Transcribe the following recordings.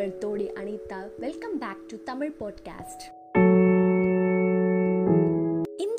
உங்கள் தோழி Anita. Welcome back to Tamil podcast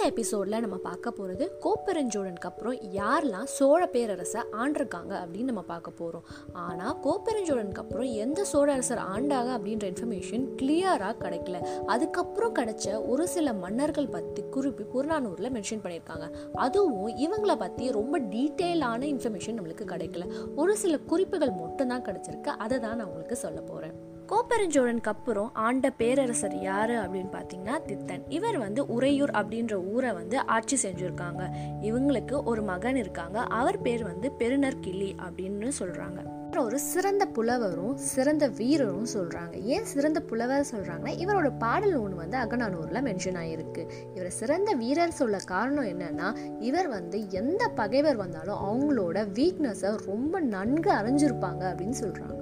இந்த எபிசோடில் நம்ம பார்க்க போகிறது கோப்பெருஞ்சோழனுக்கு அப்புறம் யாரெல்லாம் சோழ பேரரசை ஆண்டிருக்காங்க அப்படின்னு நம்ம பார்க்க போகிறோம் ஆனால் கோப்பெருஞ்சோழனுக்கு அப்புறம் எந்த சோழ அரசர் அப்படின்ற இன்ஃபர்மேஷன் கிளியராக கிடைக்கல. அதுக்கப்புறம் கிடைச்ச ஒரு சில மன்னர்கள் பற்றி குறிப்பி புறநானூரில் மென்ஷன் பண்ணியிருக்காங்க. அதுவும் இவங்கள பற்றி ரொம்ப டீட்டெயிலான இன்ஃபர்மேஷன் நம்மளுக்கு கிடைக்கல. ஒரு சில குறிப்புகள் மட்டும்தான் கிடைச்சிருக்கு. அதை தான் நான் உங்களுக்கு சொல்ல போகிறேன் கோப்பெருஞ்சோழனுக்கு அப்புறம் ஆண்ட பேரரசர் யார் அப்படின்னு பார்த்தீங்கன்னா தித்தன். இவர் வந்து உறையூர் அப்படின்ற ஊரை வந்து ஆட்சி செஞ்சுருக்காங்க. இவங்களுக்கு ஒரு மகன் இருக்காங்க. அவர் பேர் வந்து பெருநர் கிளி அப்படின்னு சொல்கிறாங்க அப்புறம் ஒரு சிறந்த புலவரும் சிறந்த வீரரும் சொல்கிறாங்க ஏன் சிறந்த புலவர் சொல்கிறாங்கன்னா இவரோட பாடல் ஒன்று வந்து அகநானூர்ல மென்ஷன் ஆகிருக்கு இவர் சிறந்த வீரர் சொல்ல காரணம் என்னன்னா இவர் வந்து எந்த பகைவர் வந்தாலும் அவங்களோட வீக்னஸை ரொம்ப நன்கு அறிஞ்சிருப்பாங்க அப்படின்னு சொல்கிறாங்க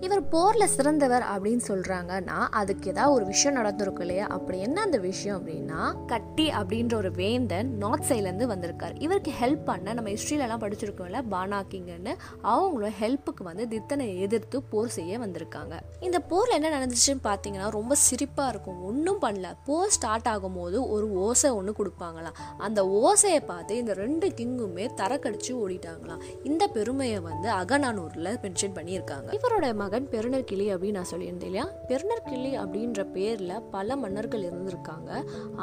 இவர் போரில் சிறந்தவர் அப்படின்னு சொல்கிறாங்கன்னா அதுக்கு ஏதாவது ஒரு விஷயம் நடந்திருக்கும் இல்லையா? அப்படி என்ன அந்த விஷயம் அப்படின்னா கட்டி அப்படின்ற ஒரு வேந்தன் நார்த் சைட்லேருந்து வந்திருக்கார். இவருக்கு ஹெல்ப் பண்ண நம்ம ஹிஸ்ட்ரியிலலாம் படிச்சிருக்கோம்ல பானாக்கிங்கன்னு அவங்களும் ஹெல்ப்புக்கு வந்து தித்தனை எதிர்த்து போர் செய்ய வந்திருக்காங்க. இந்த போரில் என்ன நடந்துச்சுன்னு பார்த்தீங்கன்னா ரொம்ப சிரிப்பாக இருக்கும். ஒன்றும் பண்ணல. போர் ஸ்டார்ட் ஆகும்போது ஒரு ஓசை ஒன்று கொடுப்பாங்களாம். அந்த ஓசையை பார்த்து இந்த ரெண்டு கிங்குமே தரக்கடிச்சு ஓடிட்டாங்களாம். இந்த பெருமையை வந்து அகநானூரில் மென்ஷன் பண்ணியிருக்காங்க. இவரோட மகன் பெருணர் கிளி அப்படின்னு நான் சொல்லியிருந்தேன் இல்லையா? பெருணர் கிளி அப்படின்ற பேரில் பல மன்னர்கள் இருந்திருக்காங்க.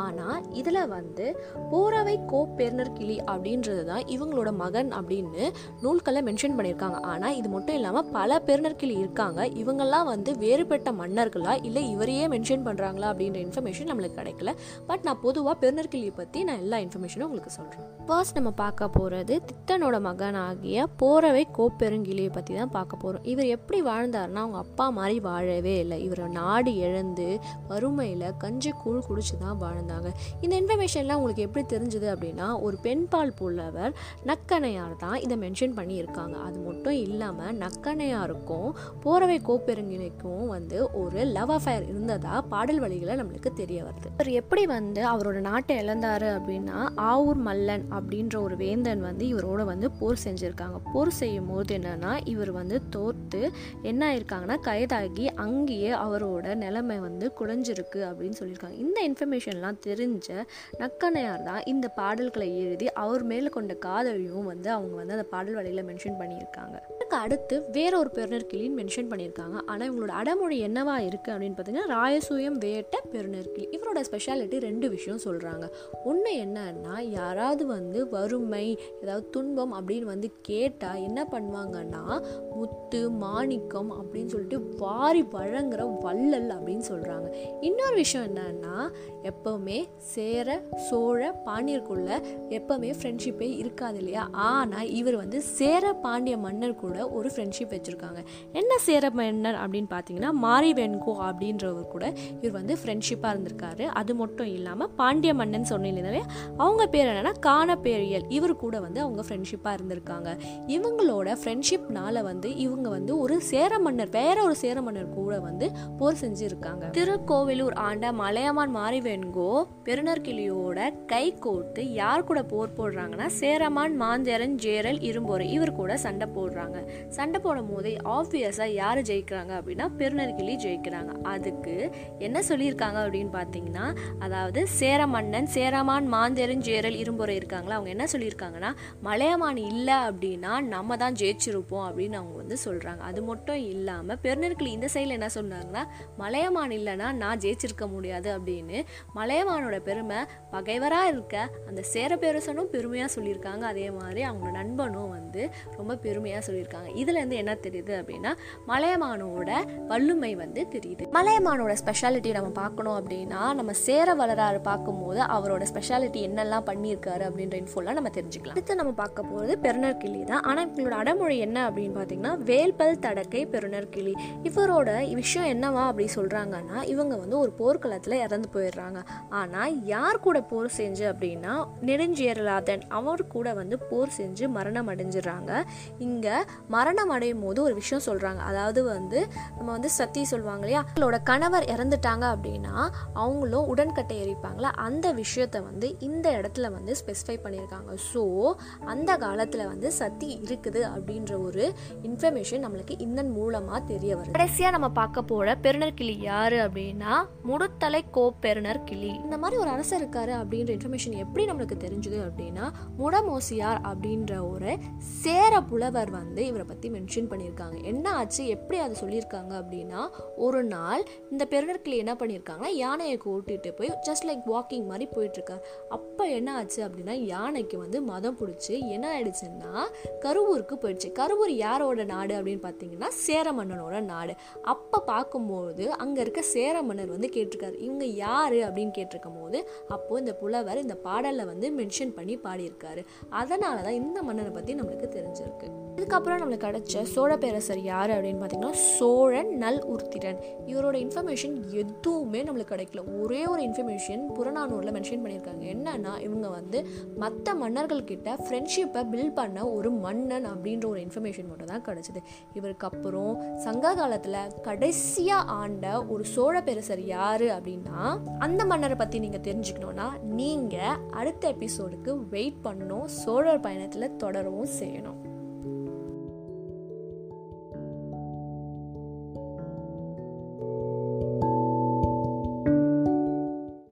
ஆனால் இதில் வந்து போரவை கோ பெருணர் கிளி அப்படின்றது தான் இவங்களோட மகன் அப்படின்னு நூல்களை மென்ஷன் பண்ணியிருக்காங்க. ஆனால் இது மட்டும் இல்லாமல் பல பெருணர் கிளி இருக்காங்க. இவங்கெல்லாம் வந்து வேறுபட்ட மன்னர்களா இல்லை இவரையே மென்ஷன் பண்ணுறாங்களா அப்படின்ற இன்ஃபர்மேஷன் நம்மளுக்கு கிடைக்கல. பட் நான் பொதுவாக பெருணர் கிளியை பற்றி நான் எல்லா இன்ஃபர்மேஷனும் உங்களுக்கு சொல்கிறேன் ஃபர்ஸ்ட் நம்ம பார்க்க போகிறது தித்தனோட மகன் ஆகிய போரவை கோப்பெருங்கிளியை பற்றி தான் பார்க்க போகிறோம் இவர் எப்படி வாழ்ந்த வாழ்ந்தாருன்னா அவங்க அப்பா மாதிரி வாழவே இல்லை. இவரை நாடு இழந்து வறுமையில் கஞ்சி கூழ் குடிச்சு தான் வாழ்ந்தாங்க. இந்த இன்ஃபர்மேஷன்லாம் உங்களுக்கு எப்படி தெரிஞ்சுது அப்படின்னா ஒரு பெண்பால் புலவர் நக்கனையார் தான் இதை மென்ஷன் பண்ணியிருக்காங்க. அது மட்டும் இல்லாமல் நக்கனையாருக்கும் போரவை கோப்பெருங்கிணைக்கும் வந்து ஒரு லவ் அஃபேர் இருந்ததா பாடல் வழிகளை நம்மளுக்கு தெரிய வருது. இவர் எப்படி வந்து அவரோட நாட்டை இழந்தாரு அப்படின்னா ஆவூர் மல்லன் அப்படின்ற ஒரு வேந்தன் வந்து இவரோட வந்து போர் செஞ்சுருக்காங்க. போர் செய்யும் போது என்னன்னா இவர் வந்து தோற்று என்ன ஆயிருக்காங்கன்னா கைதாகி அங்கேயே அவரோட நிலைமை வந்து குறைஞ்சிருக்கு அப்படின்னு சொல்லியிருக்காங்க. இந்த இன்ஃபர்மேஷன்லாம் தெரிஞ்ச நக்கனையார் தான் இந்த பாடல்களை எழுதி அவர் மேலே கொண்ட காதலையும் வந்து அவங்க வந்து அந்த பாடல் வழியில் மென்ஷன் பண்ணியிருக்காங்க. இதுக்கு அடுத்து வேற ஒரு பெருநர் கிளின்னு மென்ஷன் பண்ணியிருக்காங்க. ஆனால் இவங்களோட அடமொழி என்னவா இருக்குது அப்படின்னு பார்த்தீங்கன்னா ராயசூயம் வேட்ட பெருநர் கிளி. இவரோட ஸ்பெஷாலிட்டி ரெண்டு விஷயம் சொல்கிறாங்க ஒன்று என்னன்னா யாராவது வந்து வறுமை ஏதாவது துன்பம் அப்படின்னு வந்து கேட்டால் என்ன பண்ணுவாங்கன்னா முத்து மாணிக்கம் அப்படின்னு சொல்லிட்டு வாரி வழங்குற வள்ளல் அப்படின்னு சொல்கிறாங்க இன்னொரு விஷயம் என்னன்னா எப்போவுமே சேர சோழ பாண்டியருக்குள்ள எப்போவுமே ஃப்ரெண்ட்ஷிப்பே இருக்காது இல்லையா? ஆனால் இவர் வந்து சேர பாண்டிய மன்னர் கூட ஒரு ஃப்ரெண்ட்ஷிப் வச்சுருக்காங்க. என்ன சேர மன்னர் அப்படின்னு பார்த்தீங்கன்னா மாரி வெண்கோ அப்படின்றவர் கூட இவர் வந்து ஃப்ரெண்ட்ஷிப்பாக இருந்திருக்காரு. அது மட்டும் இல்லாமல் பாண்டிய மன்னன் சொன்னீங்க அவங்க பேர் என்னன்னா காணப்பேரியல். இவர் கூட வந்து அவங்க ஃப்ரெண்ட்ஷிப்பாக இருந்திருக்காங்க. இவங்களோட ஃப்ரெண்ட்ஷிப்னால வந்து இவங்க வந்து ஒரு சேர மன்னர் வேற ஒரு சேர மன்னர் கூட வந்து போர் செஞ்சிருக்காங்க. திருக்கோவிலூர் ஆண்ட மலையமான் மாரிவெண்கோ பெருநர்கிளியோட கை கோர்த்து யார் கூட போர் போடுறாங்கன்னா சேரமான் மாந்தேரன் ஜேரல் இரும்போரை இவர் கூட சண்டை போடுறாங்க. சண்டை போடும் போதே ஆப்வியஸா யார் ஜெயிக்கிறாங்க அப்படின்னா பெருநர்கிளி ஜெயிக்கிறாங்க. அதுக்கு என்ன சொல்லியிருக்காங்க அப்படின்னு பார்த்தீங்கன்னா அதாவது சேர மன்னன் சேரமான் மாந்தேரன் ஜேரல் இரும்பொறை இருக்காங்களா அவங்க என்ன சொல்லியிருக்காங்கன்னா மலையமான் இல்லை அப்படின்னா நம்ம தான் ஜெயிச்சிருப்போம் அப்படின்னு அவங்க வந்து சொல்கிறாங்க அது மட்டும் இல்லாமல் பெருநர்கிளி இந்த சைடில் என்ன சொன்னாங்கன்னா மலையமான் இல்லைன்னா நான் ஜெயிச்சிருக்க முடியாது அப்படின்னு. மலையமானோட பெருமை பகைவராக இருக்க அந்த சேர பேரசனும் பெருமையாக சொல்லியிருக்காங்க. அதே மாதிரி அவங்களோட நண்பனும் வந்து ரொம்ப பெருமையாக சொல்லியிருக்காங்க. இதுலேருந்து என்ன தெரியுது அப்படின்னா மலையமானோட வல்லுமை வந்து தெரியுது. மலையமானோட ஸ்பெஷாலிட்டி நம்ம பார்க்கணும் அப்படின்னா நம்ம சேர வளராறு பார்க்கும்போது அவரோட ஸ்பெஷாலிட்டி என்னெல்லாம் பண்ணியிருக்காரு அப்படின்ற இன்ஃபோலாம் நம்ம தெரிஞ்சுக்கலாம். அடுத்து நம்ம பார்க்க போகிறது பெருநர் கிளி தான் ஆனால் இவங்களோட அடமொழி என்ன அப்படின்னு பார்த்தீங்கன்னா வேல்பல் தடக்கை பெருநர் கிளி. இவரோட விஷயம் என்னவா அப்படி சொல்கிறாங்கன்னா இவங்க வந்து ஒரு போர்க்களத்தில் இறந்து போயிடுறாங்க. ஆனால் யார் கூட போர் செஞ்சு அப்படின்னா நெடுஞ்சேரலாதன் அவர் கூட வந்து போர் செஞ்சு மரணம் அடைஞ்சிடுறாங்க. இங்கே மரணம் அடையும் போது ஒரு விஷயம் சொல்கிறாங்க அதாவது வந்து நம்ம வந்து சத்தி சொல்லுவாங்க இல்லையா? அவங்களோட கணவர் இறந்துட்டாங்க அப்படின்னா அவங்களும் உடன்கட்டை எரிப்பாங்களா? அந்த விஷயத்த வந்து இந்த இடத்துல வந்து ஸ்பெசிஃபை பண்ணியிருக்காங்க. ஸோ அந்த காலத்தில் வந்து சத்தி இருக்குது அப்படின்ற ஒரு இன்ஃபர்மேஷன் நம்மளுக்கு இதன் மூலமாக தெரிய வருது. கடைசியாக நம்ம பார்க்க போகிற பெருநர் கிளி யார் அப்படின்னா முடுத்தலை கோ பெருநர் கிளி. இந்த மாதிரி ஒரு அரசர் இருக்காரு அப்படின்ற இன்ஃபர்மேஷன் எப்படி நம்மளுக்கு தெரிஞ்சுது அப்படின்னா முடமோசியார் அப்படின்ற ஒரு சேர புலவர் வந்து இவரை பற்றி மென்ஷன் பண்ணியிருக்காங்க. என்ன ஆச்சு? எப்படி அதை சொல்லியிருக்காங்க அப்படின்னா ஒரு நாள் இந்த பெருநர் கிளி என்ன பண்ணியிருக்காங்கன்னா யானையை கூட்டிட்டு போய் ஜஸ்ட் லைக் வாக்கிங் மாதிரி போயிட்டு இருக்காரு அப்போ என்ன ஆச்சு அப்படின்னா யானைக்கு வந்து மதம் பிடிச்சி என்ன ஆயிடுச்சுன்னா கருவூருக்கு போயிடுச்சு. கருவூர் யாரோட நாடு அப்படின்னு பார்த்தீங்கன்னா சேர மன்னனோட நாடு. அப்போ பார்க்கும்போது அங்கே இருக்க சேர மன்னர் வந்து கேட்டிருக்காரு. இவங்க யார் அப்படின்னு கேட்டிருக்கும் போது அப்போது இந்த புலவர் இந்த பாடலில் வந்து மென்ஷன் பண்ணி பாடியிருக்காரு. அதனால தான் இந்த மன்னனை பற்றி நம்மளுக்கு தெரிஞ்சிருக்கு. இதுக்கப்புறம் நம்மளுக்கு கிடைச்ச சோழ பேரரசர் யார் அப்படின்னு பார்த்தீங்கன்னா சோழன் நல் உருத்திரன். இவரோட இன்ஃபர்மேஷன் எதுவுமே நம்மளுக்கு கிடைக்கல. ஒரே ஒரு இன்ஃபர்மேஷன் புறநானூரில் மென்ஷன் பண்ணியிருக்காங்க. என்னன்னா இவங்க வந்து மற்ற மன்னர்கள்கிட்ட ஃப்ரெண்ட்ஷிப்பை பில்ட் பண்ண ஒரு மன்னன் அப்படின்ற ஒரு இன்ஃபர்மேஷன் மட்டும் தான் கிடச்சிது. இவருக்கு அப்புறம் சங்க காலத்தில் கடைசியாக ஆண்ட ஒரு சோழ பேரரசர் யார் அப்படின்னா அந்த மன்னரை பற்றி நீங்கள் தெரிஞ்சுக்கணுன்னா நீங்கள் அடுத்த எபிசோடுக்கு வெயிட் பண்ணணும் சோழர் பயணத்தில் தொடரவும் செய்யணும்.